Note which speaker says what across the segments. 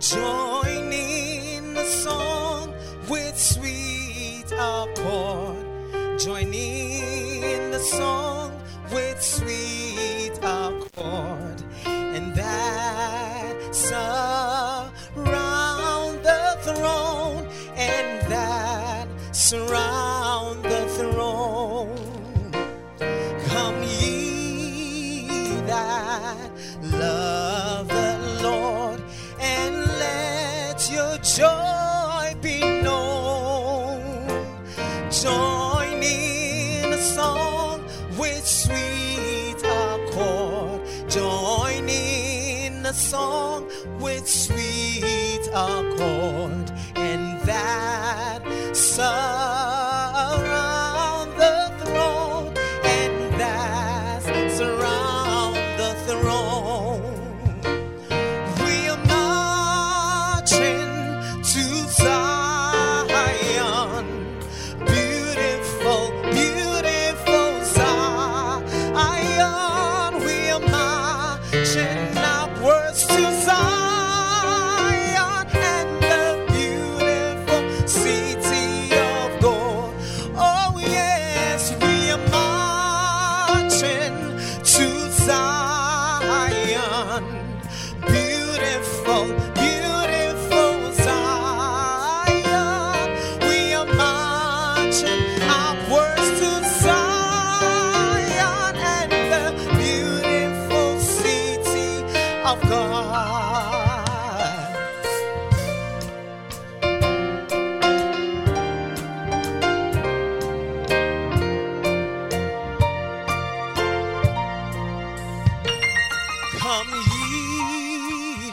Speaker 1: Join in the song with sweet accord. The song with sweet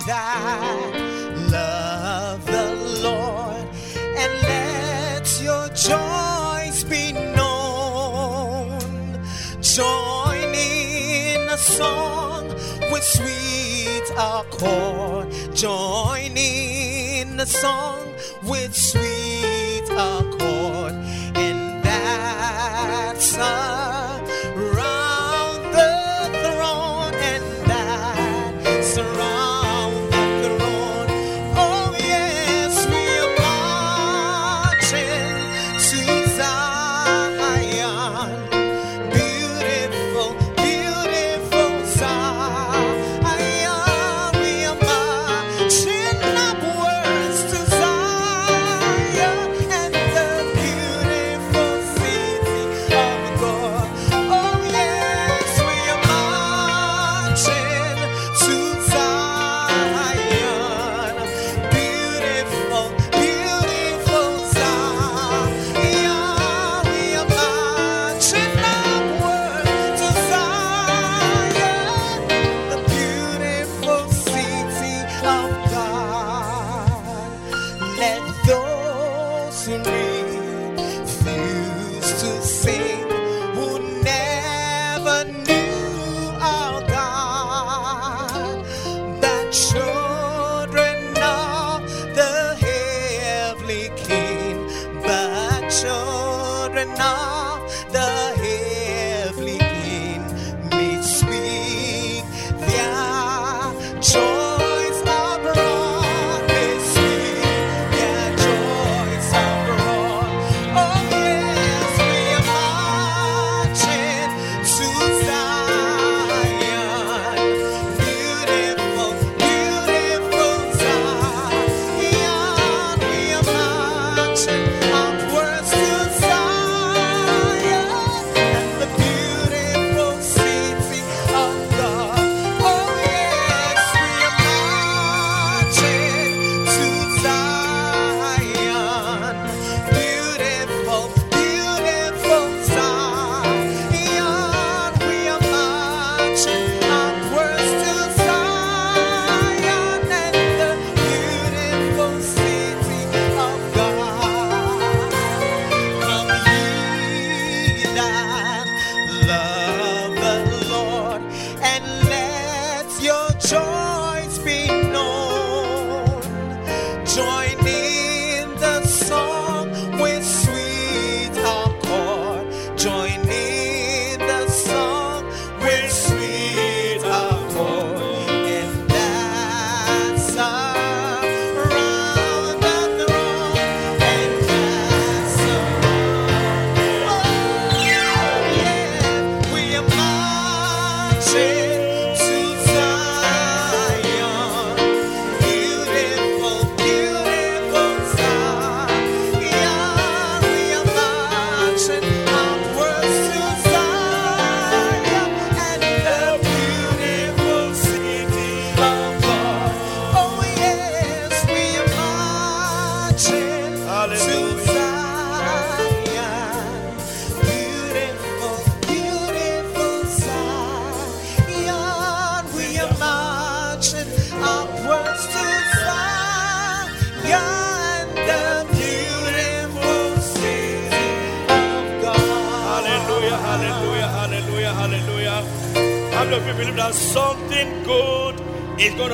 Speaker 1: I love the Lord, and let your joys be known. Join in a song with sweet accord. Join in a song with sweet accord, and that's. A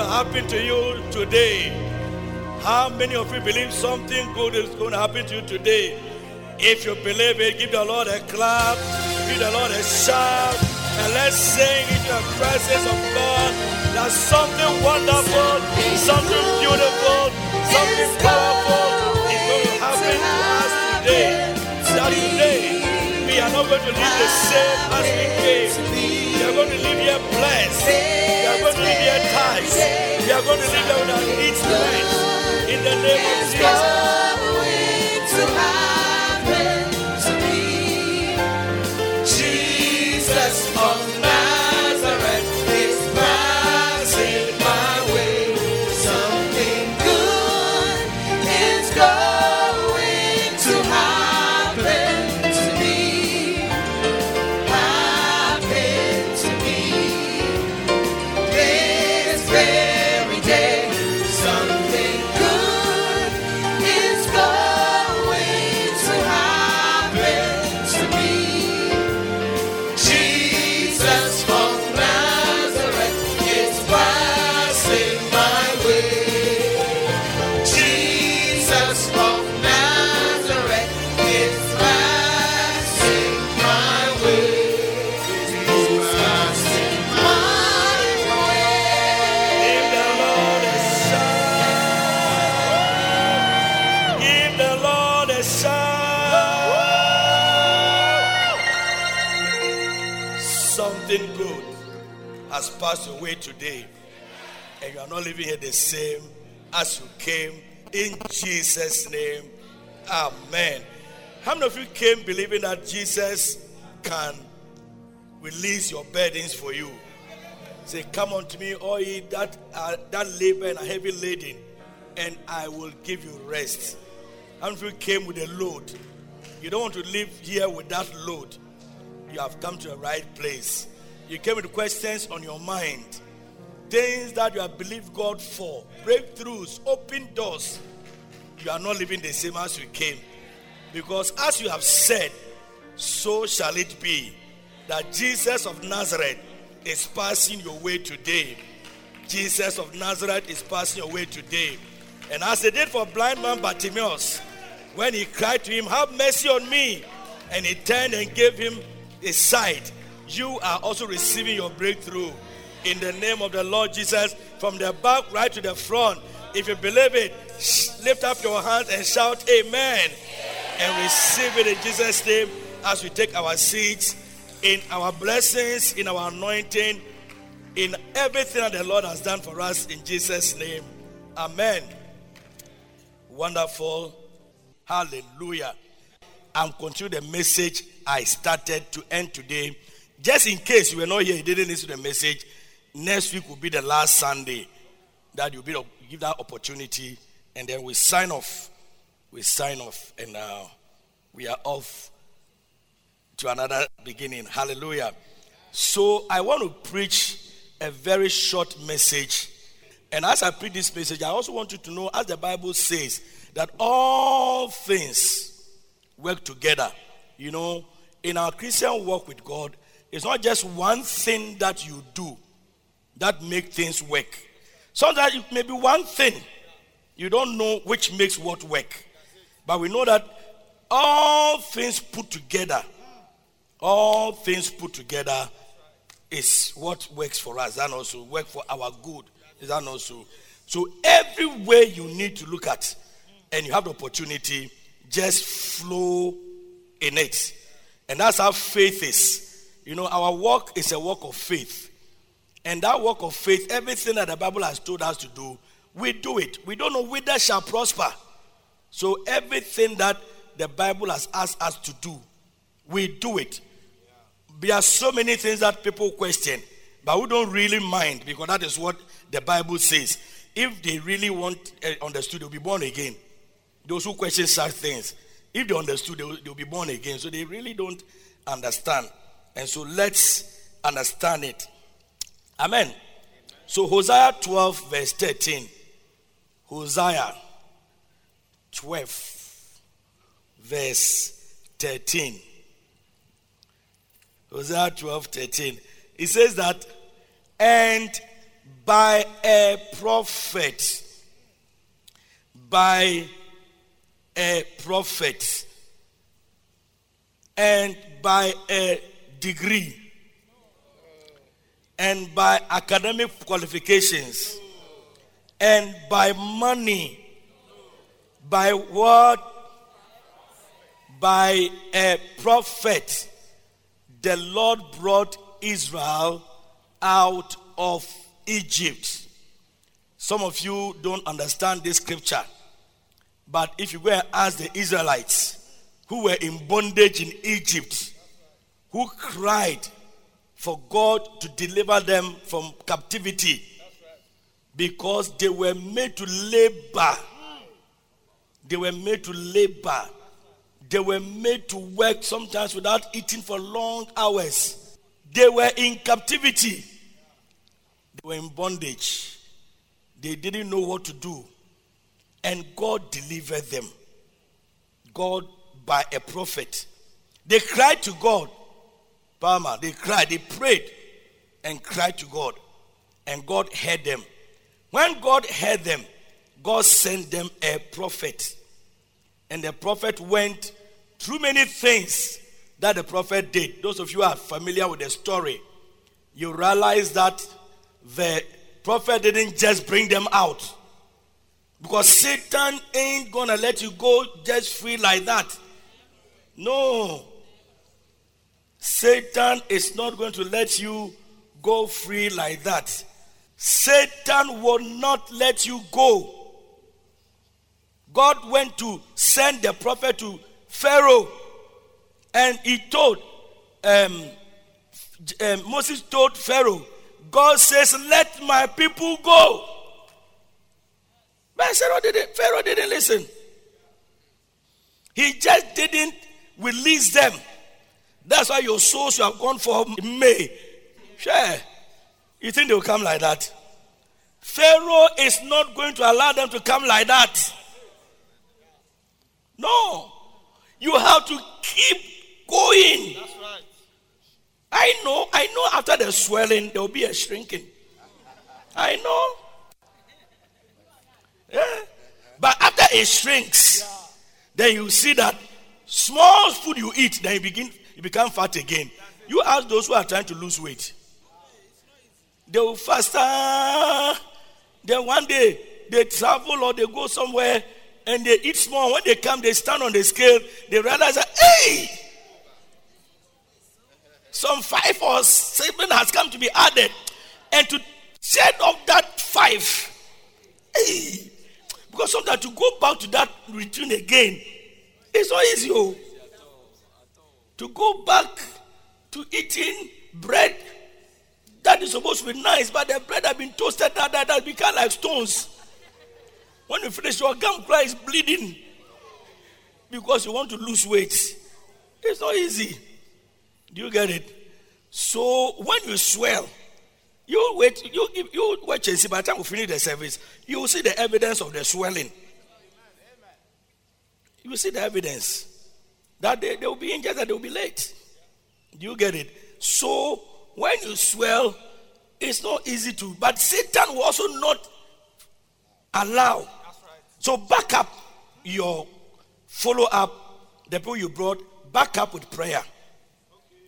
Speaker 2: to happen to you today. How many of you believe something good is going to happen to you today? If you believe it, give the Lord a clap, give the Lord a shout, and let's sing in the presence of God that something wonderful, something beautiful, something powerful is going to happen to us today. That today we are not going to live the same as we came. We are going to live here blessed. We are going to live here tight. We are going to live here with our needs met. In the name of Jesus. Living here the same as you came in Jesus' name. Amen. How many of you came believing that Jesus can release your burdens for you? Say, Come unto me, all ye that are that labor and are heavy laden, and I will give you rest. How many of you came with a load? You don't want to live here with that load. You have come to the right place. You came with questions on your mind. Things that you have believed God for. Breakthroughs, open doors. you are not living the same as you came. Because as you have said, so shall it be that Jesus of Nazareth is passing your way today. Jesus of Nazareth is passing your way today. And as they did for blind man Bartimaeus, when he cried to him, Have mercy on me, and he turned and gave him a sight, you are also receiving your breakthrough in the name of the Lord Jesus from the back right to the front. If you believe it, lift up your hands and shout Amen. And receive it in Jesus' name as we take our seats in our blessings, in our anointing, in everything that the Lord has done for us in Jesus' name. Amen. Wonderful. Hallelujah. I'm continuing the message I started to end today. Just in case you were not here, you didn't listen to the message, next week will be the last Sunday that you'll be give that opportunity, and then we sign off. We sign off, and now uh, we are off to another beginning. Hallelujah. So I want to preach a very short message. And as I preach this message, I also want you to know, as the Bible says, that all things work together. You know, in our Christian walk with God, it's not just one thing that you do that make things work. Sometimes it may be one thing. You don't know which makes what work. But we know that all things put together, all things put together is what works for us. and also work for our good. Is that also? So every way you need to look at, and you have the opportunity, just flow in it. And that's how faith is. You know, our work is a work of faith. And that work of faith, everything that the Bible has told us to do, we do it. We don't know whither shall prosper. So everything that the Bible has asked us to do, we do it. There are so many things that people question, but we don't really mind because that is what the Bible says. If they really want uh, understood, they'll be born again. Those who question such things, if they understood, they'll, they'll be born again. So they really don't understand. And so let's understand it. Amen. So Hosea 12, verse 13. Hosea 12, verse 13. Hosea 12, 13. It says that, and by a prophet, by a prophet, and by a degree and by academic qualifications and by money by what by a prophet the lord brought israel out of egypt. Some of you don't understand this scripture but if you go and ask the israelites who were in bondage in egypt who cried for God to deliver them from captivity because they were made to labor. They were made to labor. They were made to work sometimes without eating for long hours. They were in captivity. They were in bondage. They didn't know what to do. And God delivered them. God by a prophet. They cried to God. They cried, they prayed and cried to God. And God heard them. When God heard them, God sent them a prophet. And the prophet went through many things that the prophet did. Those of you are familiar with the story, you realize that the prophet didn't just bring them out. Because Satan ain't gonna let you go just free like that. No. Satan is not going to let you go free like that. Satan will not let you go. God went to send the prophet to Pharaoh and he told, um, um, Moses told Pharaoh, God says, Let my people go. But Pharaoh didn't, Pharaoh didn't listen. He just didn't release them. That's why your souls you have gone for May. Sure. You think they will come like that? Pharaoh is not going to allow them to come like that. No. You have to keep going. That's right. I know, I know after the swelling, there will be a shrinking. I know. Yeah. But after it shrinks, then you see that small food you eat, then you begin become fat again. You ask those who are trying to lose weight. They will faster. Ah. Then one day they travel or they go somewhere and they eat small. When they come, they stand on the scale. They realize that, hey, some five or seven has come to be added. And to shed off that five, hey, because sometimes to go back to that routine again, it's not easy. Oh. To go back to eating bread that is supposed to be nice, but the bread has been toasted that, that has become like stones. When you finish, your gum cry is bleeding because you want to lose weight. It's not easy. Do you get it? So when you swell, you wait, you, you watch and see by the time we finish the service, you will see the evidence of the swelling. You will see the evidence that they, they will be injured, that they will be late. Do you get it? So when you swell, it's not easy to, but Satan will also not allow. So back up your follow up, the people you brought, back up with prayer.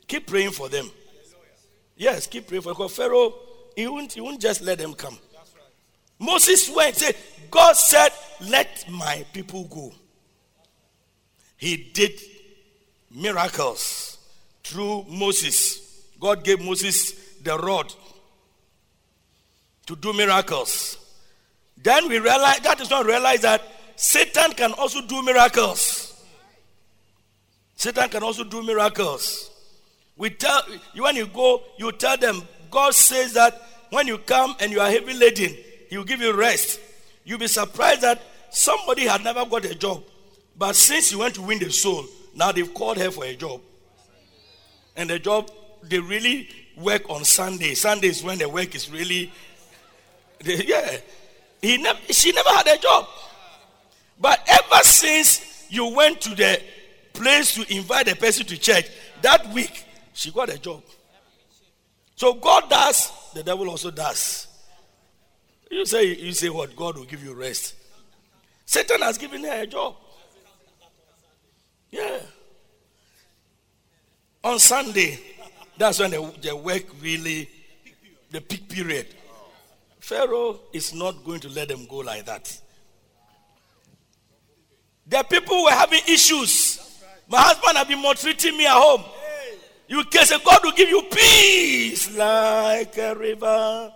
Speaker 2: Keep praying for them. Yes, keep praying for them. Because Pharaoh, he won't, he won't just let them come. Moses went and said, God said, Let my people go. He did miracles through Moses. God gave Moses the rod to do miracles. Then we realize that is not realize that Satan can also do miracles. Satan can also do miracles. We tell you when you go, you tell them God says that when you come and you are heavy laden, He will give you rest. You'll be surprised that somebody had never got a job, but since you went to win the soul, now they've called her for a job, and the job they really work on Sunday. Sunday is when the work is really, they, yeah. He never, she never had a job. But ever since you went to the place to invite the person to church, that week she got a job. So God does, the devil also does. You say you say what? God will give you rest. Satan has given her a job. Yeah. On Sunday, that's when the, the work really, the peak period. Pharaoh is not going to let them go like that. The people were having issues. My husband had been maltreating me at home. You can say, God will give you peace like a river,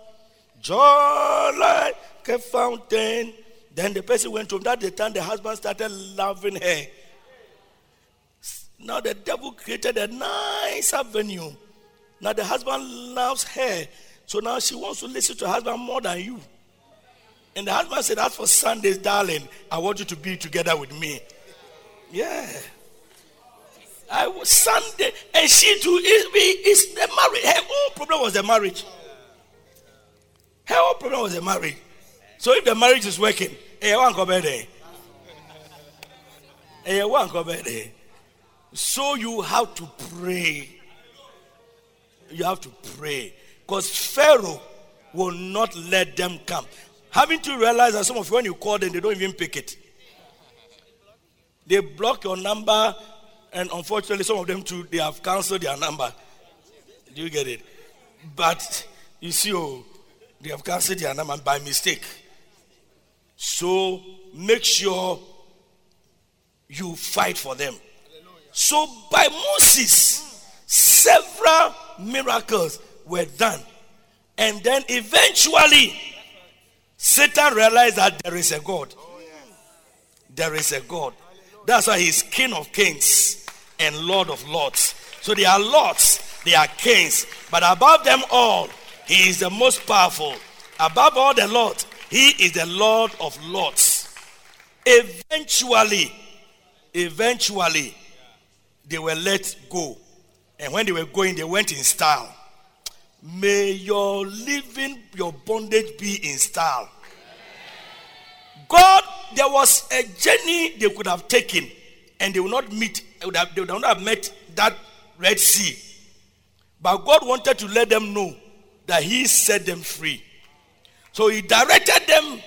Speaker 2: joy like a fountain. Then the person went home. That the time the husband started loving her. Now the devil created a nice avenue now the husband loves her. So now she wants to listen to her husband more than you. And the husband said, As for Sundays, darling, I want you to be together with me. Yeah. I was Sunday, and she too is, is the marriage. Her whole problem was the marriage. Her whole problem was the marriage. So if the marriage is working, hey, one come there. Hey, one come there. So you have to pray you have to pray. Because Pharaoh will not let them come. Having to realize that some of you, when you call them, they don't even pick it. They block your number, and unfortunately, some of them too, they have cancelled their number. Do you get it? But you see, oh, they have cancelled their number by mistake. So make sure you fight for them. So by Moses, several miracles were done. And then eventually, Satan realized that there is a God. There is a God. That's why he's King of Kings and Lord of Lords. So they are lords, they are kings. But above them all, he is the most powerful. Above all the Lord, he is the Lord of Lords. Eventually, eventually, they were let go and when they were going, they went in style. May your living, your bondage be in style. God, there was a journey they could have taken and they will not meet, they would, have, they would not have met that Red Sea. But God wanted to let them know that He set them free. So He directed them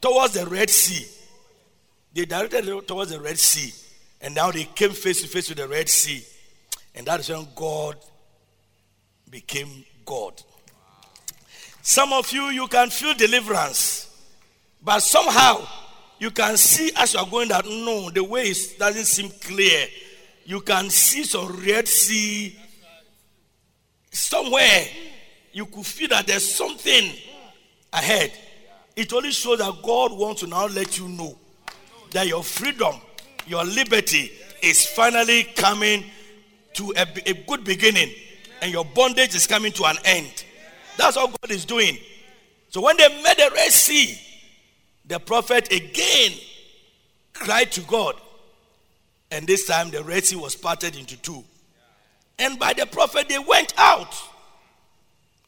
Speaker 2: towards the Red Sea. They directed them towards the Red Sea. And now they came face to face with the Red Sea. And that is when God became God. Some of you, you can feel deliverance. But somehow, you can see as you are going that no, the way is, doesn't seem clear. You can see some Red Sea somewhere. You could feel that there's something ahead. It only shows that God wants to now let you know that your freedom, your liberty is finally coming to a, a good beginning and your bondage is coming to an end. That's what God is doing. So when they met the Red Sea, the prophet again cried to God. And this time the Red Sea was parted into two. And by the prophet, they went out.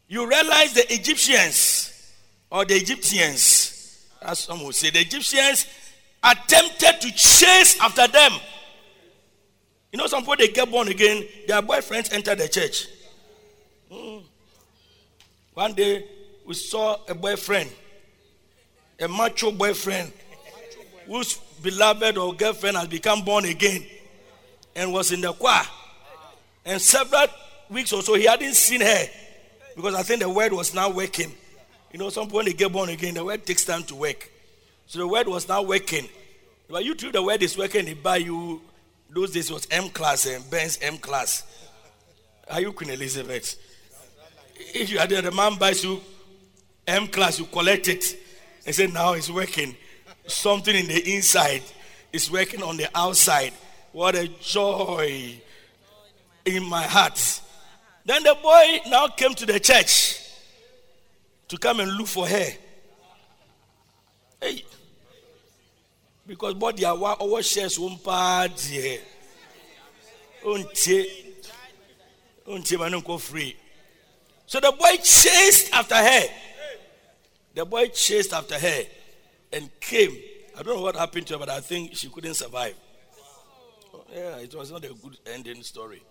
Speaker 2: You realize the Egyptians or the Egyptians, as some would say, the Egyptians attempted to chase after them. You know, some people they get born again, their boyfriends enter the church. Mm. One day we saw a boyfriend, a macho boyfriend, whose beloved or girlfriend has become born again and was in the choir. And several weeks or so he hadn't seen her because I think the word was now working. You know, some people when they get born again, the word takes time to work. So the word was now working. But you too, the word is working, they buy you. Those days was M class eh, and Benz M class. Are you Queen Elizabeth? If you are there, the man buys you M class, you collect it. and say, now it's working. Something in the inside is working on the outside. What a joy in my heart. Then the boy now came to the church to come and look for her. Hey. Because body awa our shares one part here. Untie. Untie man go free. So the boy chased after her. The boy chased after her and came. I don't know what happened to her, but I think she couldn't survive. Yeah, it was not a good ending story.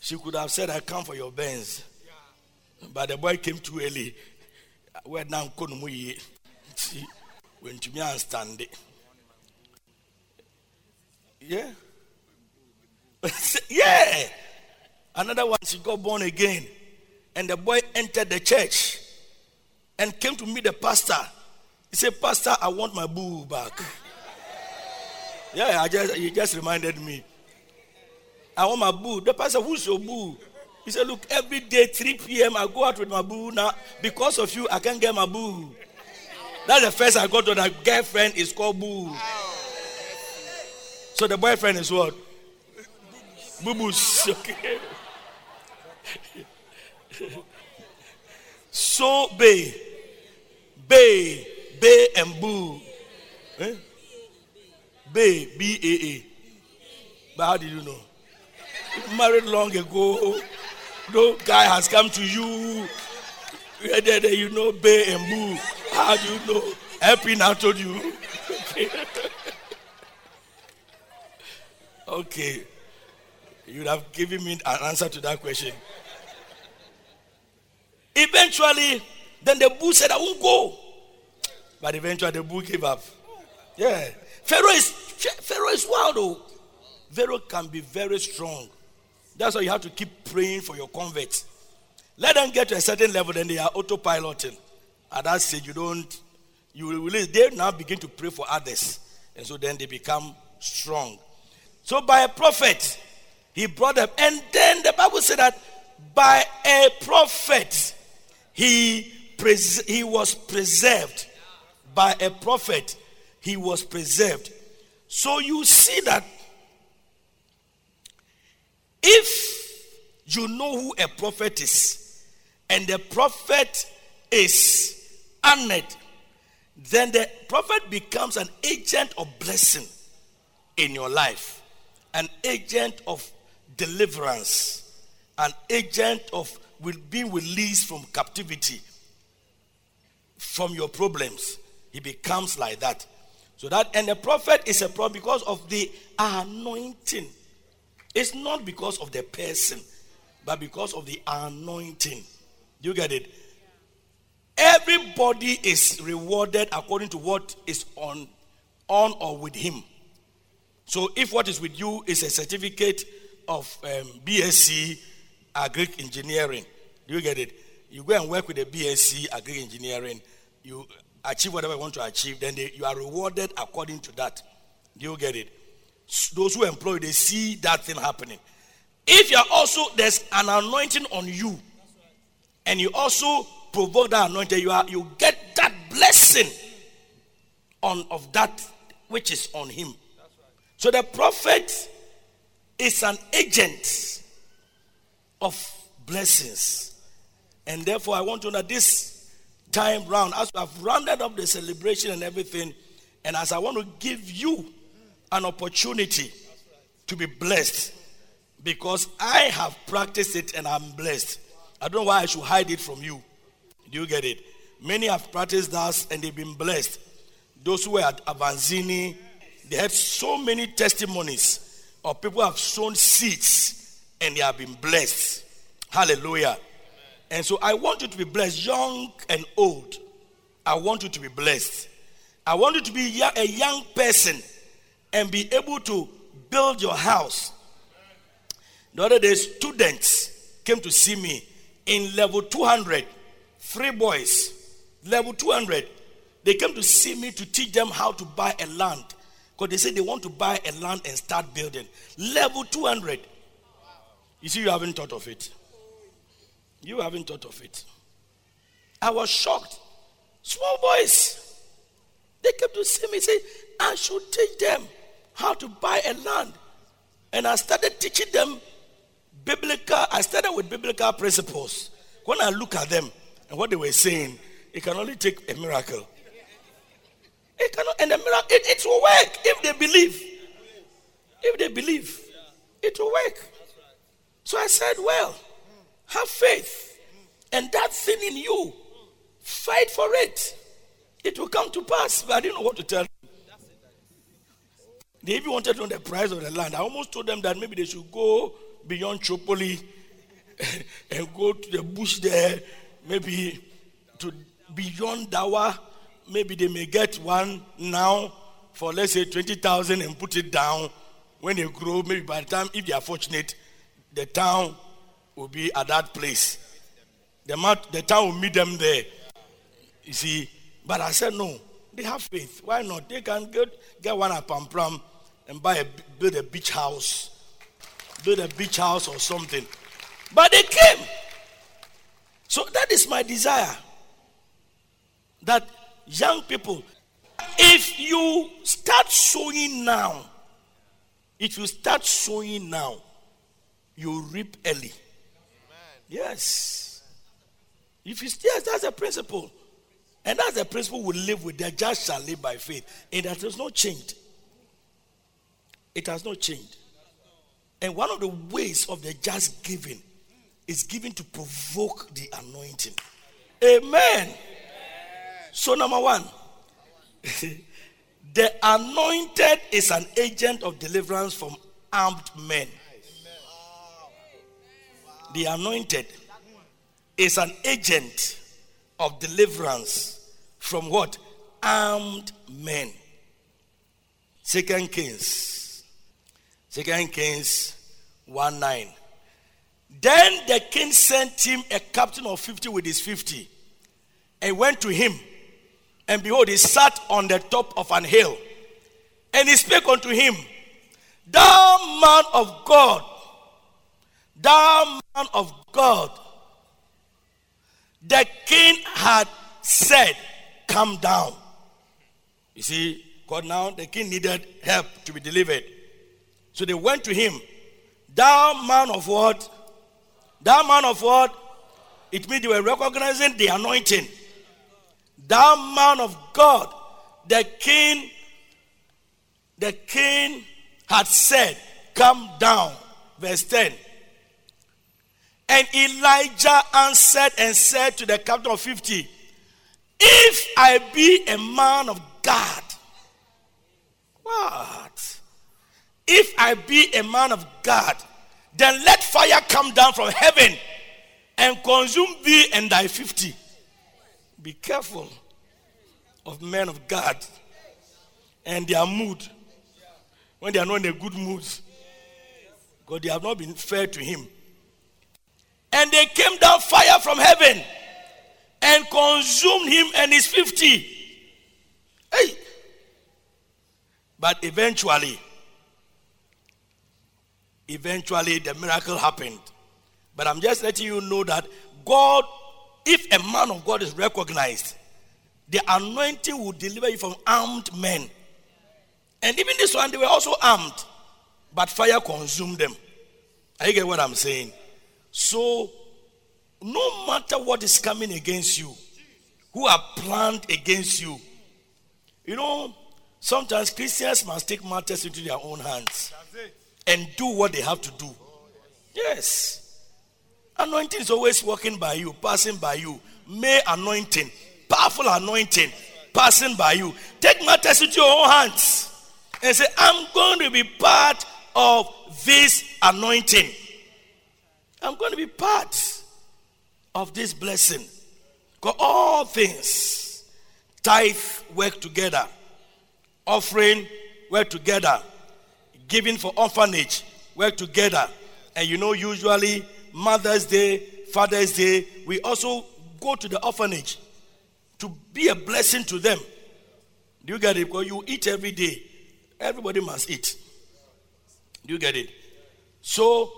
Speaker 2: She could have said, I come for your Benz. But the boy came too early. Where now we understand it? Yeah. yeah. Another one, she got born again. And the boy entered the church and came to meet the pastor. He said, Pastor, I want my boo back. Yeah, I just he just reminded me. I want my boo. The pastor, who's your boo? He said, Look, every day, 3 p.m., I go out with my boo. Now, because of you, I can't get my boo. That's the first I got to that girlfriend is called boo. So the boyfriend is what? Boos. Okay. so bay, bay, bay and boo. Eh? Bay, B A A. But how did you know? Married long ago. No guy has come to you. You know Bay and Boo. How do you know? Happy now told you. Okay. okay. You'd have given me an answer to that question. Eventually, then the bull said, I won't go. But eventually the bull gave up. Yeah. Pharaoh is Pharaoh is wild though. Pharaoh can be very strong. That's why you have to keep praying for your converts. Let them get to a certain level, then they are autopiloting. At that stage, you don't, you will release, they now begin to pray for others. And so then they become strong. So by a prophet, he brought them. And then the Bible said that by a prophet, he, pres- he was preserved. By a prophet, he was preserved. So you see that if you know who a prophet is, and the prophet is honored, then the prophet becomes an agent of blessing in your life, an agent of deliverance, an agent of being released from captivity, from your problems. He becomes like that. So that, and the prophet is a prophet because of the anointing. It's not because of the person, but because of the anointing. You get it? Everybody is rewarded according to what is on, on or with him. So if what is with you is a certificate of um, BSc Agri Engineering, do you get it? You go and work with a BSc Agri Engineering, you achieve whatever you want to achieve, then they, you are rewarded according to that. Do you get it? Those who employ, they see that thing happening. If you are also, there's an anointing on you, and you also provoke that anointing, you, are, you get that blessing on, of that which is on him. So the prophet is an agent of blessings. And therefore, I want to know this time round, as I've rounded up the celebration and everything, and as I want to give you an opportunity to be blessed, because I have practiced it and I'm blessed. I don't know why I should hide it from you. Do you get it? Many have practiced that and they've been blessed. Those who were at Avanzini, they had so many testimonies of people have sown seeds and they have been blessed. Hallelujah. And so I want you to be blessed, young and old. I want you to be blessed. I want you to be a young person and be able to build your house. The other day, students came to see me in level 200, three boys, level 200. They came to see me to teach them how to buy a land because they say they want to buy a land and start building. Level 200. You see, you haven't thought of it. You haven't thought of it. I was shocked. Small boys. They came to see me say, I should teach them how to buy a land. And I started teaching them biblical, I started with biblical principles. When I look at them and what they were saying, it can only take a miracle. It cannot, and the miracle, it, it will work if they believe. If they believe, it will work. So I said, well, have faith. And that thing in you, fight for it. It will come to pass. But I didn't know what to tell them. They even wanted to know the price of the land. I almost told them that maybe they should go beyond Tripoli and go to the bush there, maybe to beyond Dawa maybe they may get one now for let's say 20,000 and put it down. When they grow, maybe by the time, if they are fortunate, the town will be at that place. The, the town will meet them there. You see, but I said no. They have faith. Why not? They can get, get one at Prampram and buy a, build a beach house, build a beach house or something. But they came. So that is my desire. That young people, if you start sowing now, if you start sowing now, you reap early. Yes. If you yes, that's a principle. And that's a principle we live with. The just shall live by faith. And that has not changed. It has not changed. And one of the ways of the just giving is giving to provoke the anointing. Amen. So, number one, the anointed is an agent of deliverance from armed men. The anointed is an agent of deliverance from what? Armed men. Second Kings. Second Kings 1 9. Then the king sent him a captain of 50 with his 50 and went to him and behold, he sat on the top of an hill. And he spake unto him, Thou man of God, thou man of God, the king had said, Come down. You see, God now, the king needed help to be delivered. So they went to him, Thou man of what? Thou man of what? It means they were recognizing the anointing. That man of God, the king, the king had said, Come down. Verse 10. And Elijah answered and said to the captain of 50, If I be a man of God, What? If I be a man of God, then let fire come down from heaven and consume thee and thy fifty. Be careful of men of God and their mood when they are not in a good mood because they have not been fair to him. And they came down fire from heaven and consumed him and his 50. Hey! But eventually, eventually the miracle happened. But I'm just letting you know that God, if a man of God is recognized, the anointing will deliver you from armed men. And even this one, they were also armed, but fire consumed them. I get what I'm saying? So, no matter what is coming against you, who are planned against you, you know, sometimes Christians must take matters into their own hands and do what they have to do. Yes. Anointing is always walking by you, passing by you. May anointing, powerful anointing, passing by you. Take matters into your own hands and say, I'm going to be part of this anointing. I'm going to be part of this blessing. Because all things, tithe work together, offering work together, giving for orphanage work together. And you know, usually Mother's Day, Father's Day, we also go to the orphanage to be a blessing to them. Do you get it? Because you eat every day. Everybody must eat. Do you get it? So,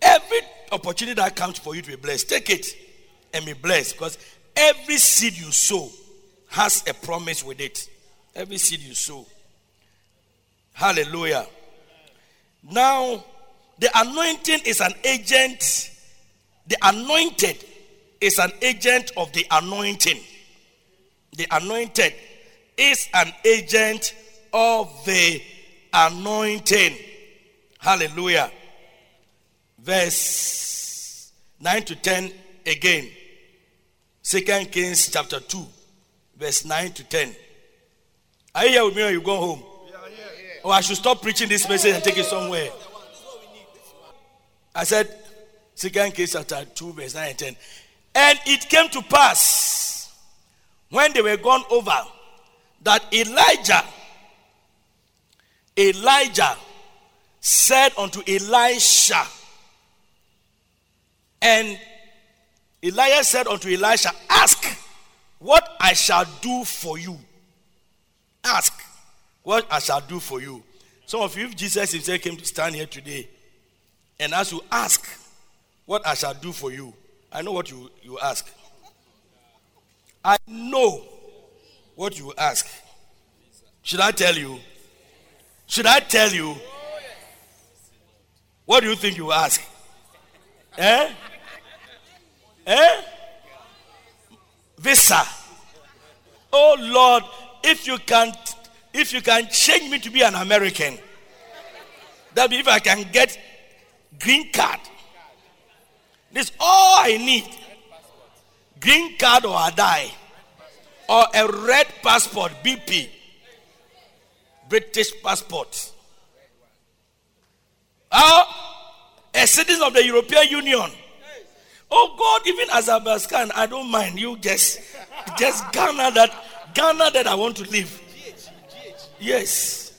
Speaker 2: every opportunity that comes for you to be blessed, take it and be blessed. Because every seed you sow has a promise with it. Every seed you sow. Hallelujah. Now, the anointing is an agent. The anointed is an agent of the anointing. The anointed is an agent of the anointing. Hallelujah. Verse 9 to 10 again. Second Kings chapter 2, verse 9 to 10. Are you here with me or you go home? Or oh, I should stop preaching this message and take it somewhere. I said, Second Kings chapter 2, verse 9 and 10. And it came to pass when they were gone over that Elijah Elijah said unto Elisha, and Elijah said unto Elisha, Ask what I shall do for you. Ask what I shall do for you. Some of you, if Jesus himself came to stand here today and ask you, Ask what I shall do for you, I know what you, you ask. I know what you ask. Should I tell you? Should I tell you? What do you think you ask? Eh? Eh? Visa. Oh Lord, if you can if you can change me to be an American, that be if I can get green card. This all I need. Green card or I die. Or a red passport, BP. British passport. Uh, a citizen of the European Union. Oh God, even Azerbaijan, I don't mind. You just, just Ghana that, Ghana that I want to live. Yes.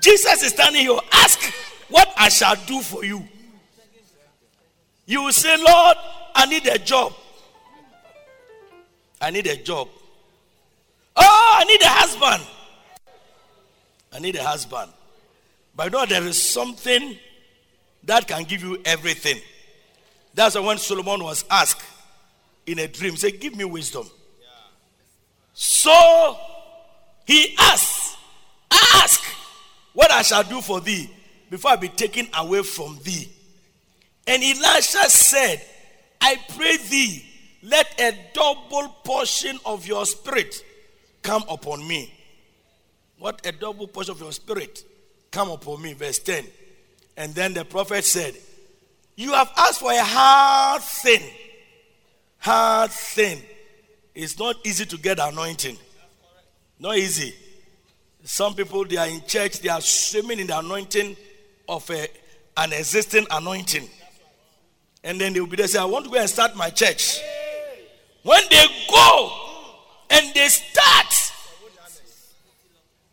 Speaker 2: Jesus is standing here. Ask what I shall do for you. You will say, Lord, I need a job. I need a job. Oh, I need a husband. I need a husband. But know there is something that can give you everything. That's when Solomon was asked in a dream, say, Give me wisdom. So he asked, Ask what I shall do for thee before I be taken away from thee. And Elisha said, I pray thee, let a double portion of your spirit come upon me. What a double portion of your spirit come upon me. Verse 10. And then the prophet said, You have asked for a hard thing. Hard thing. It's not easy to get anointing. Not easy. Some people, they are in church, they are swimming in the anointing of a, an existing anointing. And then they will be there say, I want to go and start my church. When they go and they start,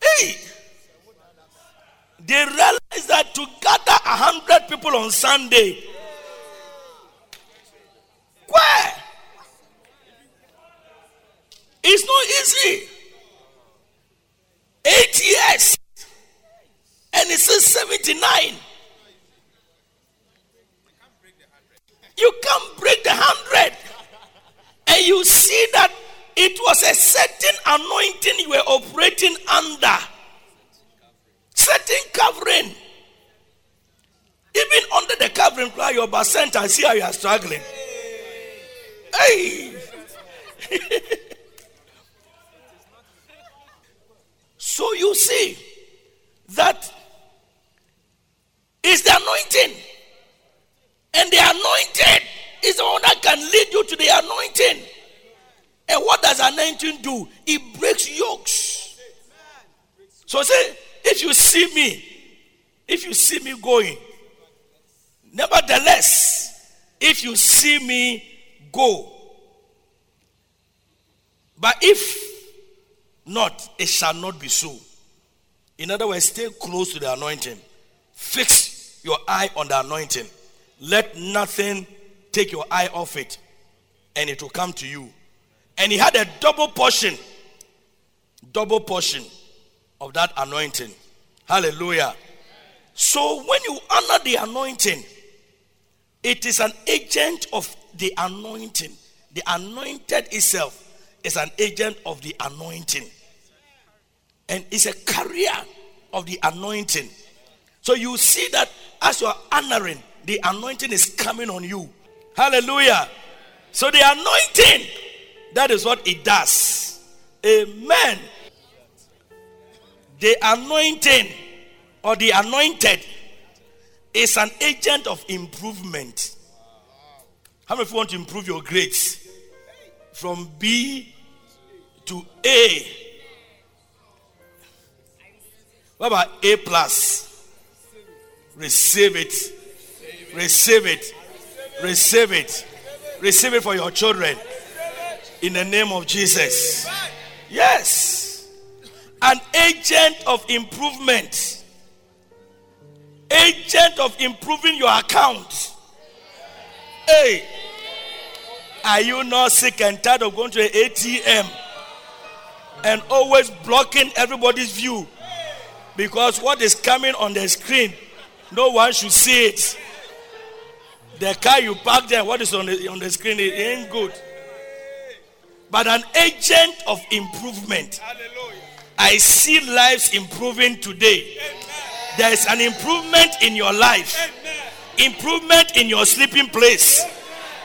Speaker 2: hey, they realize that to gather a hundred people on Sunday, where? It's not easy. Eight years. And it says 79. You can't break the hundred. And you see that it was a certain anointing you were operating under. Certain covering. Even under the covering, cry your percent I see how you are struggling. Hey! so you see that is the anointing. And the anointed is the one that can lead you to the anointing. And what does anointing do? It breaks yokes. So say, if you see me, if you see me going, nevertheless, if you see me go, but if not, it shall not be so. In other words, stay close to the anointing. Fix your eye on the anointing. Let nothing take your eye off it, and it will come to you. And he had a double portion, double portion of that anointing. Hallelujah. So when you honor the anointing, it is an agent of the anointing. The anointed itself is an agent of the anointing. And it's a carrier of the anointing. So you see that as you are honoring, the anointing is coming on you. Hallelujah. So the anointing, that is what it does. Amen. The anointing or the anointed is an agent of improvement. How many of you want to improve your grades from B to A? What about A plus? Receive it Receive it. Receive it. Receive it for your children. In the name of Jesus. Yes. An agent of improvement. Agent of improving your account. Hey. Are you not sick and tired of going to an ATM and always blocking everybody's view? Because what is coming on the screen, no one should see it. The car you park there, what is on the, on the screen, it ain't good. But an agent of improvement. I see lives improving today. There is an improvement in your life, improvement in your sleeping place,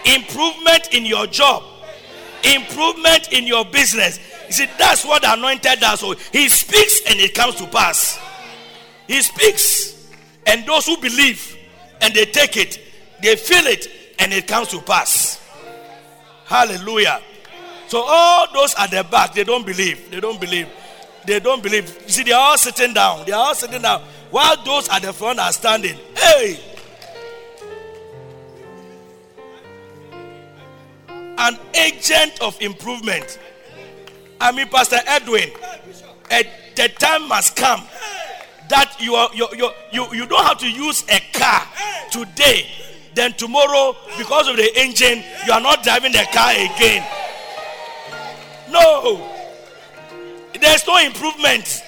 Speaker 2: improvement in your job, improvement in your business. You see, that's what the anointed does. So he speaks and it comes to pass. He speaks, and those who believe and they take it, they feel it and it comes to pass. Hallelujah. So all those at the back, they don't believe. They don't believe. They don't believe. You see, they are all sitting down. They are all sitting down. While those at the front are standing. Hey! An agent of improvement. I mean, Pastor Edwin, at the time must come that you, are, you, you, you, you don't have to use a car today then tomorrow, because of the engine, you are not driving the car again. No, there's no improvement.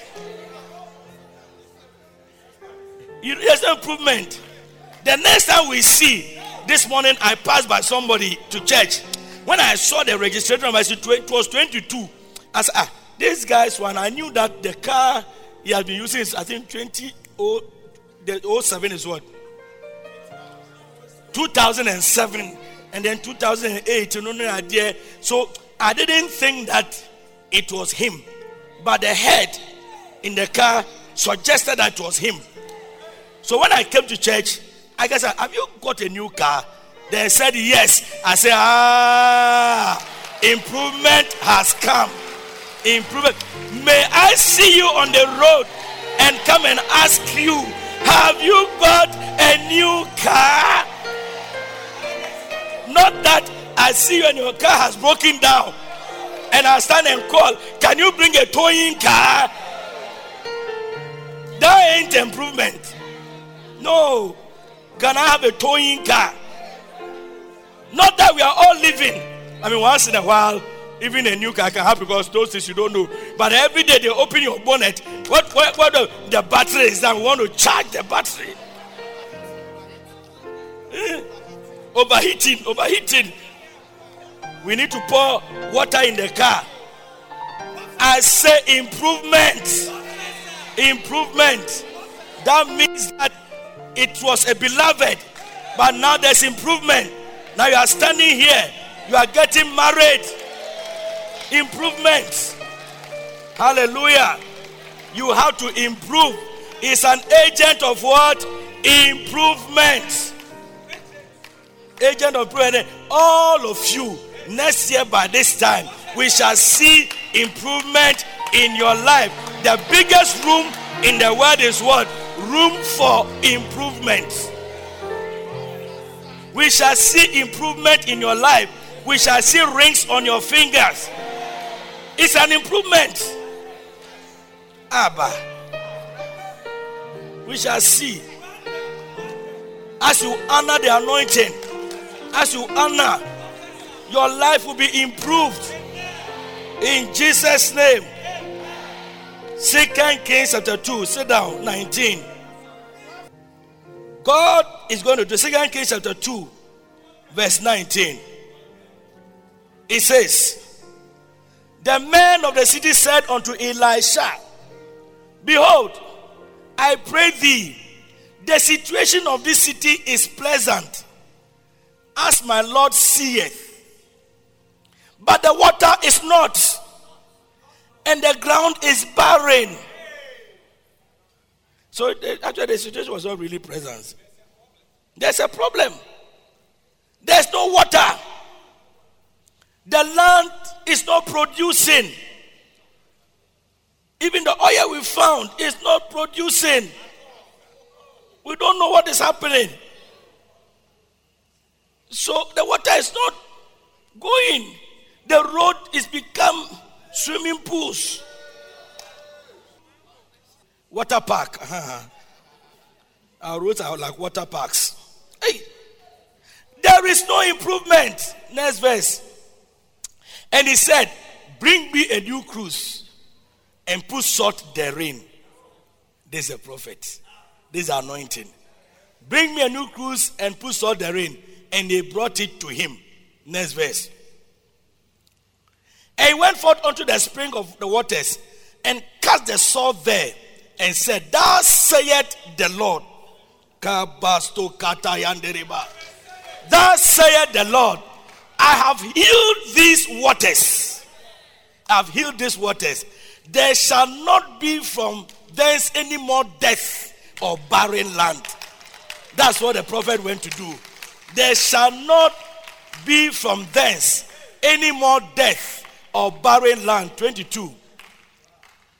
Speaker 2: There's no improvement. The next time we see, this morning I passed by somebody to church. When I saw the registration number, it was 22. I said, ah, this guy's one. I knew that the car he has been using is, I think, 20 or the 07 is what? 2007 and then 2008 you know no idea so i didn't think that it was him but the head in the car suggested that it was him so when i came to church i guess have you got a new car they said yes i said ah improvement has come improvement. May I see you on the road and come and ask you, have you got a new car? Not that I see you and your car has broken down and I stand and call, can you bring a towing car? That ain't improvement. No. Can I have a towing car? Not that we are all living. I mean, once in a while, even a new car can happen because those things you don't know. But every day they open your bonnet. What what, what the, the battery is that we want to charge the battery. Eh? Overheating, overheating. We need to pour water in the car. I say improvement. Improvement. That means that it was a beloved, but now there's improvement. Now you are standing here, you are getting married. Improvement. Hallelujah. You have to improve. It's an agent of what? Improvement. Agent of improvement. All of you, next year by this time, we shall see improvement in your life. The biggest room in the world is what? Room for improvement. We shall see improvement in your life. We shall see rings on your fingers. It's an improvement. Abba. We shall see. As you honor the anointing, as you honor, your life will be improved. In Jesus' name. Second Kings chapter 2, sit down, 19. God is going to do Second Kings chapter 2, verse 19. It says, The men of the city said unto Elisha, Behold, I pray thee, the situation of this city is pleasant, as my Lord seeth. But the water is not, and the ground is barren. So eh, actually, the situation was not really present. There's a problem. There's no water. The land is not producing. Even the oil we found is not producing. We don't know what is happening. So the water is not going. The road is become swimming pools. Water park. Uh-huh. Our roads are like water parks. Hey, there is no improvement. Next verse. And he said, Bring me a new cruse and put salt therein. This is a prophet. This is anointing. Bring me a new cruse and put salt therein. And they brought it to him. Next verse. And he went forth unto the spring of the waters and cast the salt there and said, Thus saith the Lord. Thus saith the Lord, I have healed these waters. I have healed these waters. There shall not be from thence any more death or barren land. That's what the prophet went to do. There shall not be from thence any more death or barren land. 22.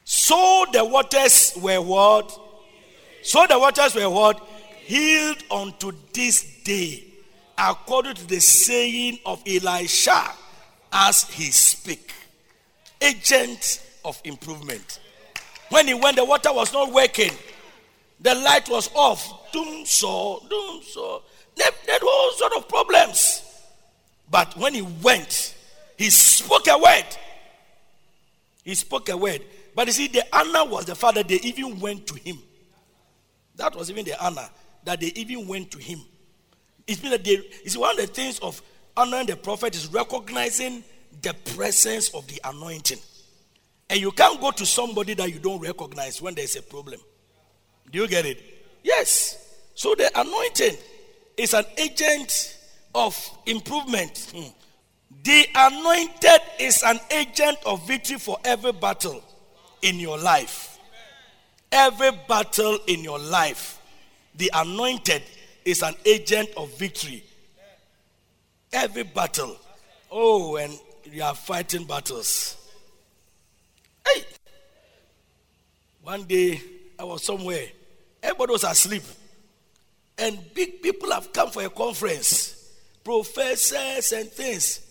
Speaker 2: So the waters were what? So the waters were what? Healed unto this day, according to the saying of Elisha, as he speak. Agent of improvement. When he went, the water was not working. The light was off. Dumsor, doom so. There, there were all sort of problems. But when he went, he spoke a word. He spoke a word. But you see, the honor was the fact that they even went to him. That was even the honor that they even went to him. It's been that they, see, one of the things of honoring the prophet is recognizing the presence of the anointing. And you can't go to somebody that you don't recognize when there's a problem. Do you get it? Yes. So the anointing is an agent of improvement. Hmm. The anointed is an agent of victory for every battle in your life. Every battle in your life, the anointed is an agent of victory. Every battle. Oh, and you are fighting battles. Hey! One day I was somewhere, everybody was asleep, and big people have come for a conference, professors and things.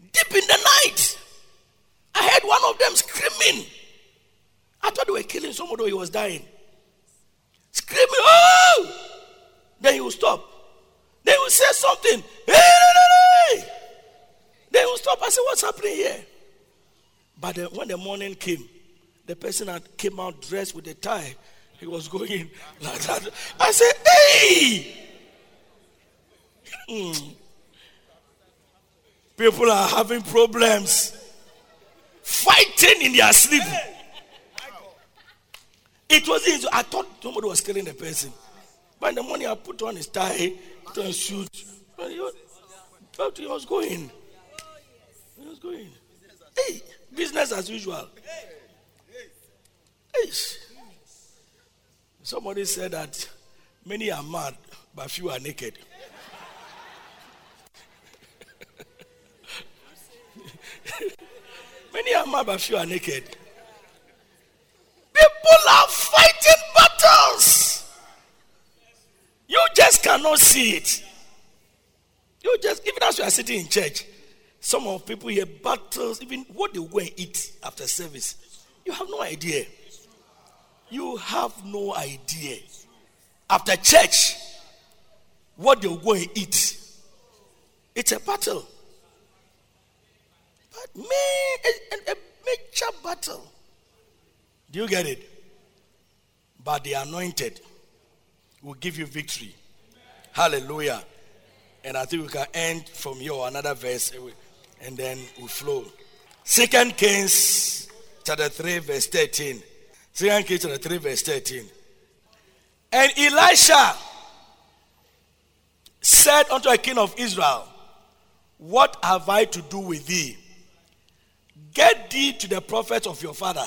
Speaker 2: Deep in the night, I heard one of them screaming. I thought they were killing somebody, he was dying. Screaming, oh! Then he will stop. Then he will say something. Hey, hey, hey, Then he will stop. I said, What's happening here? But when the morning came, the person had came out dressed with a tie. He was going like that. I said, Hey! Hmm. People are having problems, fighting in their sleep. It was easy. I thought somebody was killing the person. In the morning, I put on his tie, put on his suit. He was, he was going. He was going. Hey, business as usual. Hey. Somebody said that many are mad, but few are naked. many are mad, but few are naked. People are fighting battles. You just cannot see it. You just, even as you are sitting in church, some of people hear battles, even what they and eat after service. You have no idea. You have no idea. After church, what they go and eat. It's a battle. But man, a, a major battle. Do you get it? But the anointed will give you victory. Hallelujah. And I think we can end from here another verse and then we flow. Second Kings chapter 3, verse 13. Second Kings chapter 3, verse 13. And Elisha said unto a king of Israel, What have I to do with thee? Get thee to the prophet of your father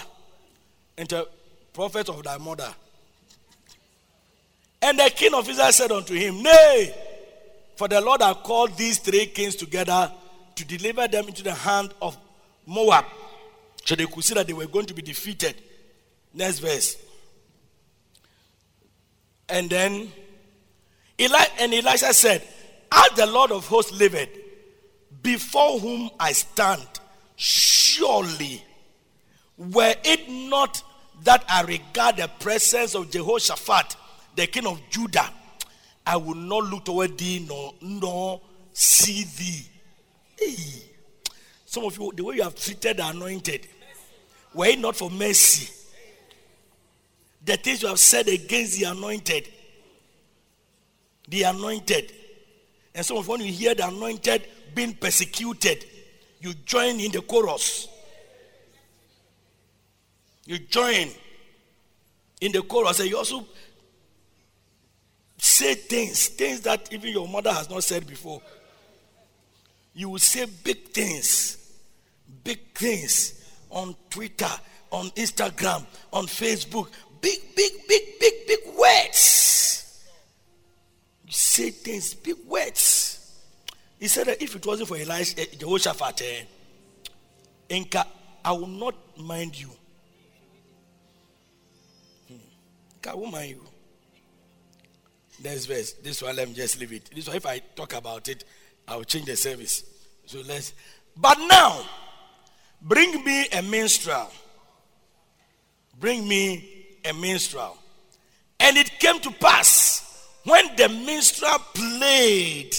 Speaker 2: and the prophet of thy mother. And the king of Israel said unto him, Nay, for the Lord hath called these three kings together to deliver them into the hand of Moab. So they could see that they were going to be defeated. Next verse. And then Eli and Elisha said, As the Lord of hosts liveth, before whom I stand, surely were it not that I regard the presence of Jehoshaphat, the king of Judah, I will not look toward thee nor, nor see thee. Hey. Some of you, the way you have treated the anointed, were it not for mercy, the things you have said against the anointed, the anointed, and some of you, when you hear the anointed being persecuted, you join in the chorus. You join in the chorus, and you also say things, things that even your mother has not said before. You will say big things, big things on Twitter, on Instagram, on Facebook. Big, big, big, big, big words. You say things, big words. He said that if it wasn't for Elijah, eh, Jehoshaphat, eh, Inca, I will not mind you. Hmm. I will mind you. Next verse. This one, let me just leave it. This one, if I talk about it, I'll change the service. So let's. But now, bring me a minstrel. Bring me a minstrel. And it came to pass when the minstrel played,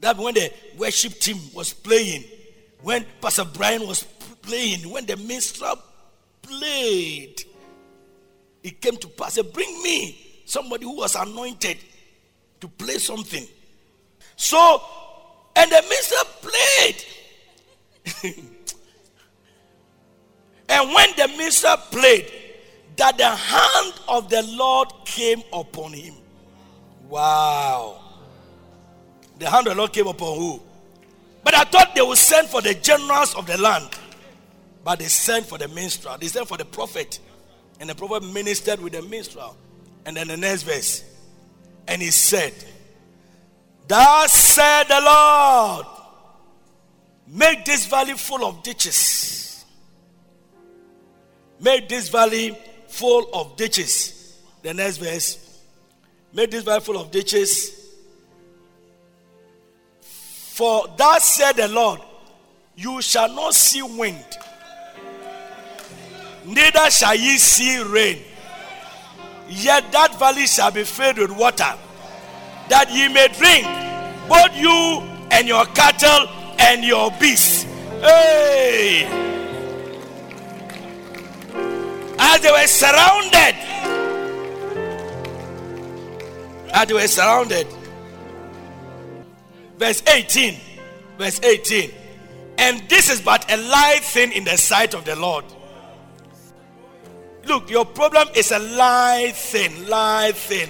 Speaker 2: that when the worship team was playing, when Pastor Brian was playing, when the minstrel played, it came to pass. Bring me somebody who was anointed to play something. So, and the minister played. and when the minister played, that the hand of the Lord came upon him. Wow. The hand of the Lord came upon who? But I thought they would send for the generals of the land. But they sent for the minstrel. They sent for the prophet. And the prophet ministered with the minstrel. And then the next verse. And he said, Thus said the Lord, make this valley full of ditches. Make this valley full of ditches. The next verse. Made this valley full of ditches. For thus said the Lord, you shall not see wind, neither shall ye see rain. Yet that valley shall be filled with water, that ye may drink, both you and your cattle and your beasts. Hey! As they were surrounded, as they were surrounded, verse 18, verse 18, and this is but a light thing in the sight of the Lord. Look, your problem is a light thing, light thing,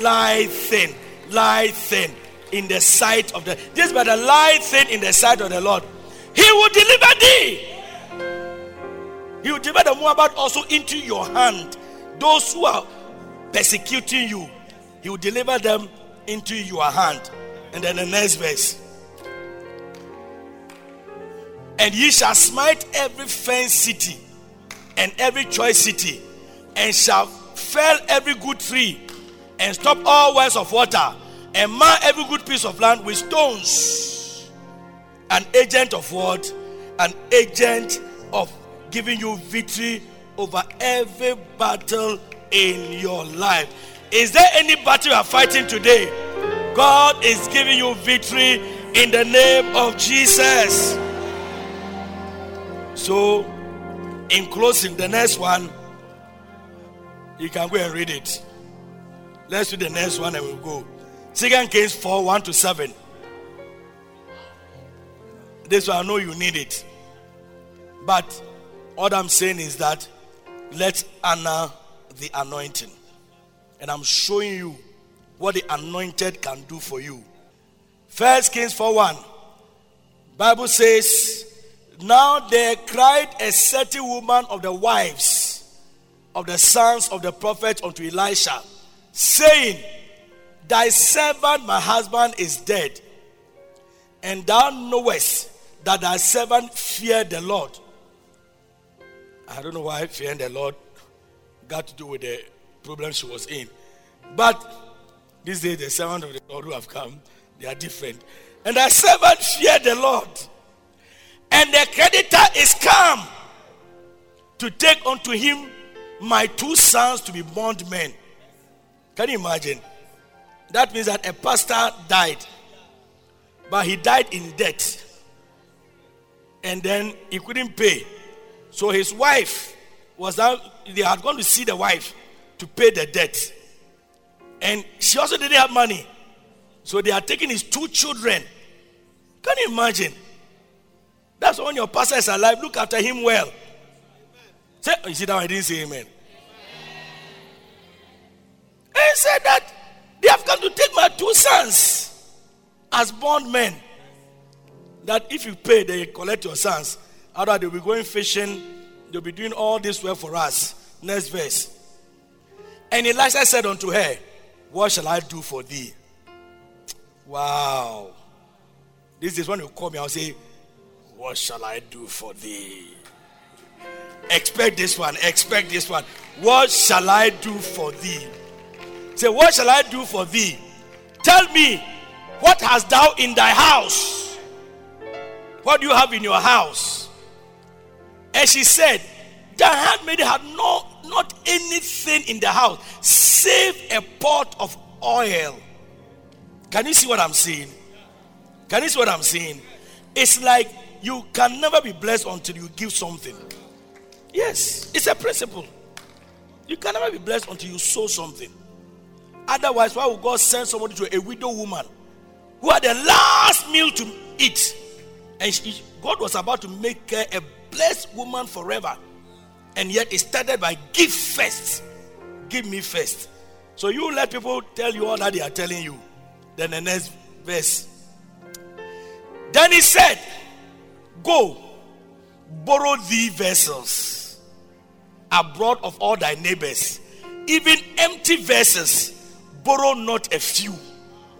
Speaker 2: light thing, light thing in the sight of the. This is but a light thing in the sight of the Lord. He will deliver thee. He will deliver the Moabite also into your hand. Those who are persecuting you, He will deliver them into your hand. And then the next verse. And ye shall smite every fenced city and every choice city, and shall fell every good tree, and stop all wells of water, and mar every good piece of land with stones. An agent of what? An agent of giving you victory over every battle in your life. Is there any battle you are fighting today? God is giving you victory in the name of Jesus. So, in closing, the next one, you can go and read it. Let's do the next one and we'll go. Second Kings 4 1 to 7. This one, I know you need it. But what I'm saying is that let's honor the anointing. And I'm showing you what the anointed can do for you. First Kings 4 1. Bible says, Now there cried a certain woman of the wives of the sons of the prophet unto Elisha, saying, Thy servant, my husband, is dead, and thou knowest that thy servant feared the Lord. I don't know why fearing the Lord got to do with the problem she was in. But these days, the servant of the Lord who have come, they are different. And thy servant feared the Lord. And the creditor is come to take unto him my two sons to be bondmen. Can you imagine? That means that a pastor died, but he died in debt. And then he couldn't pay. So his wife was out, they had gone to see the wife to pay the debt. And she also didn't have money. So they are taking his two children. Can you imagine? That's when your pastor is alive. Look after him well. Say, oh, you see that I didn't say amen. He said that they have come to take my two sons as bondmen. That if you pay, they collect your sons. Otherwise, they'll be going fishing. They'll be doing all this work for us. Next verse. And Elisha said unto her, What shall I do for thee? Wow. This is when you call me, I'll say, What shall I do for thee? Expect this one, expect this one. What shall I do for thee? Say, What shall I do for thee? Tell me, what hast thou in thy house? What do you have in your house? And she said, The handmaid had no, not anything in the house save a pot of oil. Can you see what I'm saying? Can you see what I'm saying? It's like you can never be blessed until you give something. Yes, it's a principle. You can never be blessed until you sow something. Otherwise, why would God send somebody to a widow woman who had the last meal to eat? And she, God was about to make her a blessed woman forever. And yet it started by give first. Give me first. So you let people tell you all that they are telling you. Then the next verse. Then he said, Go, borrow thee vessels abroad of all thy neighbors, even empty vessels, borrow not a few.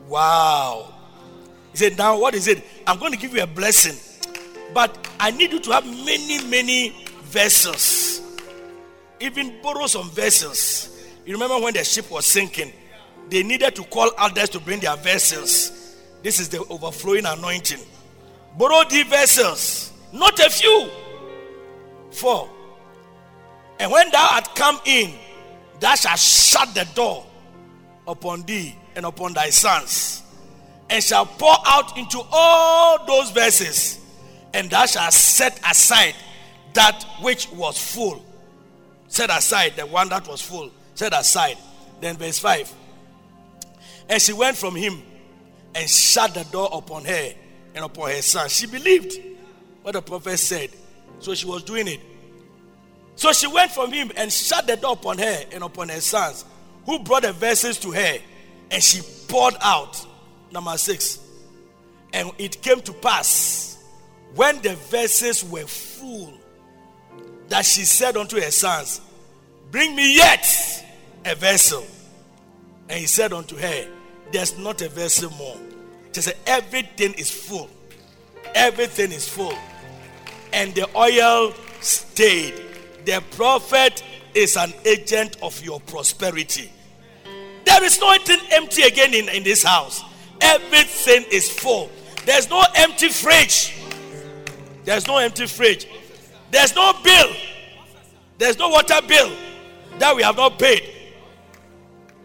Speaker 2: Wow. He said, Now what is it? I'm going to give you a blessing, but I need you to have many, many vessels. even borrow some vessels. You remember when the ship was sinking, they needed to call others to bring their vessels. This is the overflowing anointing. Borrow the vessels, not a few. Four. And when thou art come in, thou shalt shut the door upon thee and upon thy sons, and shall pour out into all those vessels, and thou shalt set aside that which was full. Set aside the one that was full. Set aside. Then verse 5. And she went from him and shut the door upon her and upon her son. She believed what the prophet said. So she was doing it. So she went from him and shut the door upon her and upon her sons, who brought the verses to her, and she poured out. Number six. And it came to pass when the verses were full that she said unto her sons, Bring me yet a vessel. And he said unto her, There's not a vessel more. She said, Everything is full. Everything is full. And the oil stayed. The prophet is an agent of your prosperity. There is nothing empty again in, in this house. Everything is full. There's no empty fridge. There's no empty fridge. There's no bill. There's no water bill that we have not paid.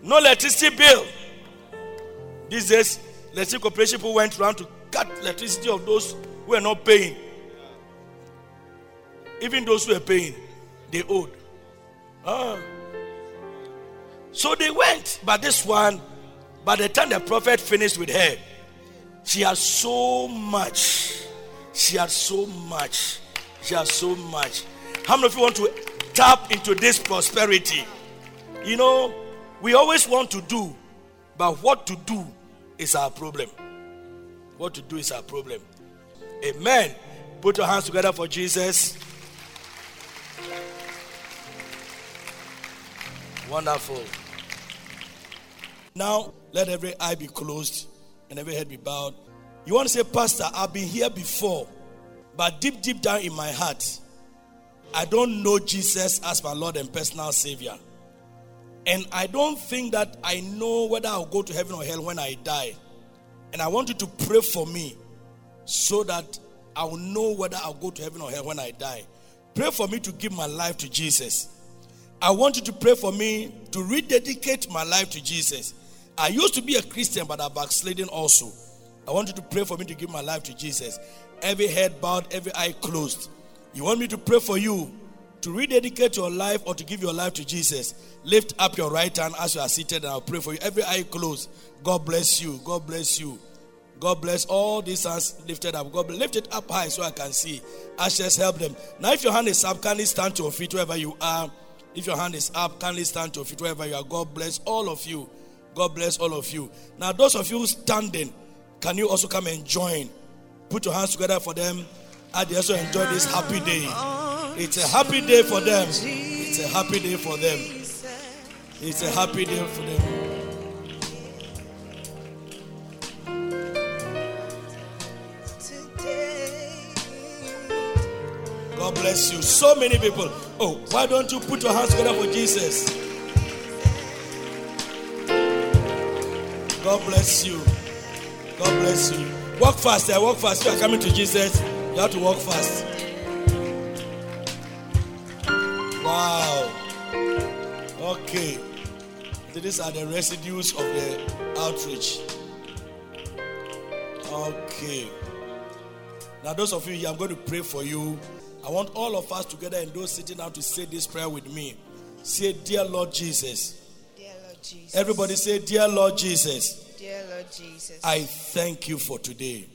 Speaker 2: No electricity bill. These days, electricity corporation people went around to cut electricity of those who are not paying. Even those who are paying, they owed. Ah. So they went, but this one, by the time the prophet finished with her, she had so much. She had so much. She has so much. How many of you want to tap into this prosperity? You know, we always want to do, but what to do is our problem. What to do is our problem. Amen. Put your hands together for Jesus. Wonderful. Now, let every eye be closed and every head be bowed. You want to say, Pastor, I've been here before. But deep, deep down in my heart, I don't know Jesus as my Lord and personal Savior. And I don't think that I know whether I'll go to heaven or hell when I die. And I want you to pray for me so that I will know whether I'll go to heaven or hell when I die. Pray for me to give my life to Jesus. I want you to pray for me to rededicate my life to Jesus. I used to be a Christian, but I'm backsliding also. I want you to pray for me to give my life to Jesus every head bowed, every eye closed. You want me to pray for you to rededicate your life or to give your life to Jesus? Lift up your right hand as you are seated, and I'll pray for you. Every eye closed. God bless you. God bless you. God bless all these hands lifted up. God bless. lift it up high so I can see. Ashes help them. Now, if your hand is up, kindly stand to your feet wherever you are. If your hand is up, kindly stand to your feet wherever you are. God bless all of you. God bless all of you. Now, those of you standing, can you also come and join? Put your hands together for them. I also enjoy this happy day. It's a happy day for them. It's a happy day for them. It's a happy day for them. God bless you. So many people. Oh, why don't you put your hands together for Jesus? God bless you. God bless you. Walk fast. Walk fast. You are coming to Jesus. You have to walk fast. Okay. These are the residues of the outreach. Okay. Now, those of you here, I'm going to pray for you. I want all of us together and those sitting down to say this prayer with me. Say, Dear Lord Jesus.
Speaker 3: Dear Lord Jesus.
Speaker 2: Everybody say, Dear Lord Jesus.
Speaker 3: Dear Lord Jesus.
Speaker 2: I thank you for today.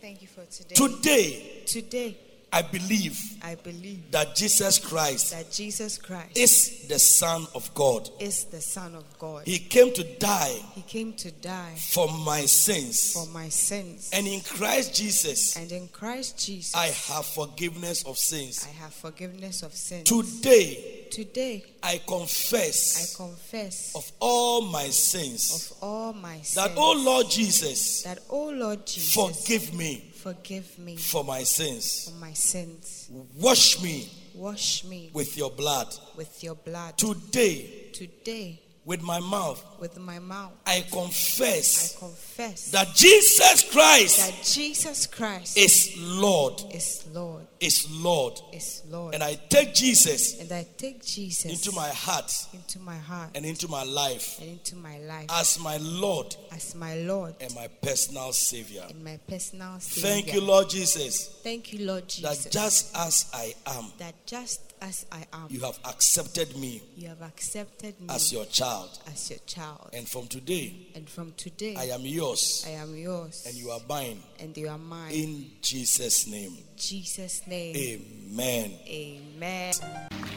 Speaker 3: Thank you for today.
Speaker 2: Today,
Speaker 3: Today,
Speaker 2: I believe
Speaker 3: I believe
Speaker 2: that Jesus Christ
Speaker 3: that Jesus Christ
Speaker 2: is the Son of God.
Speaker 3: is the Son of God.
Speaker 2: He came to die
Speaker 3: He came to die
Speaker 2: for my sins.
Speaker 3: for my sins.
Speaker 2: And in Christ Jesus,
Speaker 3: And in Christ Jesus,
Speaker 2: I have forgiveness of sins.
Speaker 3: I have forgiveness of sins.
Speaker 2: Today,
Speaker 3: Today,
Speaker 2: I confess.
Speaker 3: I
Speaker 2: confess
Speaker 3: confess
Speaker 2: of all my sins
Speaker 3: of all my sins
Speaker 2: that, oh Lord Jesus,
Speaker 3: that, oh Lord Jesus,
Speaker 2: forgive me
Speaker 3: forgive me
Speaker 2: for my sins.
Speaker 3: for my sins.
Speaker 2: Wash me
Speaker 1: Wash me
Speaker 2: with your blood.
Speaker 1: with your blood.
Speaker 2: Today,
Speaker 1: Today,
Speaker 2: with my mouth,
Speaker 1: with my mouth,
Speaker 2: I confess
Speaker 1: I
Speaker 2: confess that Jesus Christ
Speaker 1: that Jesus Christ
Speaker 2: is Lord,
Speaker 1: is Lord,
Speaker 2: is Lord.
Speaker 1: is Lord.
Speaker 2: And I take Jesus
Speaker 1: And I take Jesus
Speaker 2: into my heart
Speaker 1: into my heart
Speaker 2: and into my life
Speaker 1: and into my life
Speaker 2: as my Lord
Speaker 1: as my Lord
Speaker 2: and my personal Savior.
Speaker 1: and my personal Savior.
Speaker 2: Thank you, Lord Jesus,
Speaker 1: Thank you, Lord Jesus.
Speaker 2: that just as I am,
Speaker 1: that just as I am,
Speaker 2: you have accepted me
Speaker 1: you have accepted me
Speaker 2: as your child.
Speaker 1: as your child.
Speaker 2: And from today,
Speaker 1: And from today,
Speaker 2: I am yours
Speaker 1: I am yours
Speaker 2: and you are mine.
Speaker 1: and you are mine.
Speaker 2: In Jesus' name,
Speaker 1: In Jesus' name,
Speaker 2: amen.
Speaker 1: amen.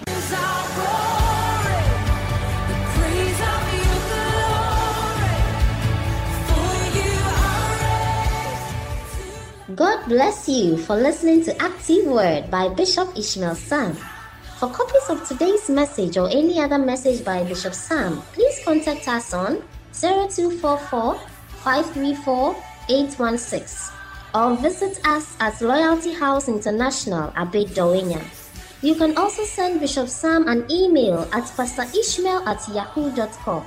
Speaker 4: Praise our glory, the praise of your glory, for you are raised.
Speaker 5: God bless you for listening to Active Word by Bishop Ishmael Sam. For copies of today's message or any other message by Bishop Sam, please contact us on 0244 534 816 or visit us at Loyalty House International, Abbey Dahwenya. You can also send Bishop Sam an email at pastorishmael at yahoo.com.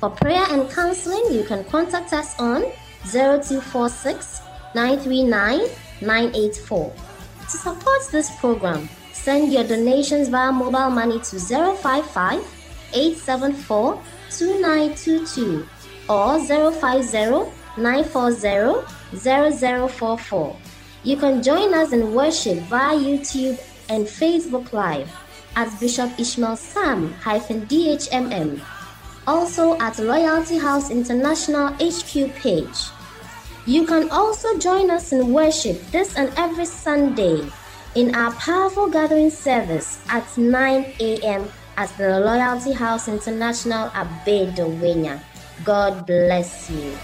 Speaker 5: For prayer and counseling, you can contact us on 0246 939 984. To support this program, send your donations via mobile money to 055 874 2922 or 050 940 0044. You can join us in worship via YouTube and Facebook Live at Bishop Ishmael Sam hyphen DHMM also at Loyalty House International HQ page. You can also join us in worship this and every Sunday in our powerful gathering service at 9 a.m. at the Loyalty House International Abbey Dahwenya. God bless you.